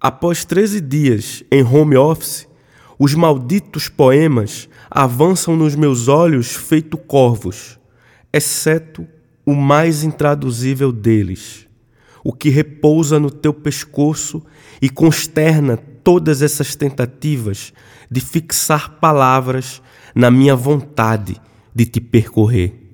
Após 13 dias em home office, os malditos poemas avançam nos meus olhos feito corvos, exceto o mais intraduzível deles, o que repousa no teu pescoço e consterna todas essas tentativas de fixar palavras na minha vontade de te percorrer.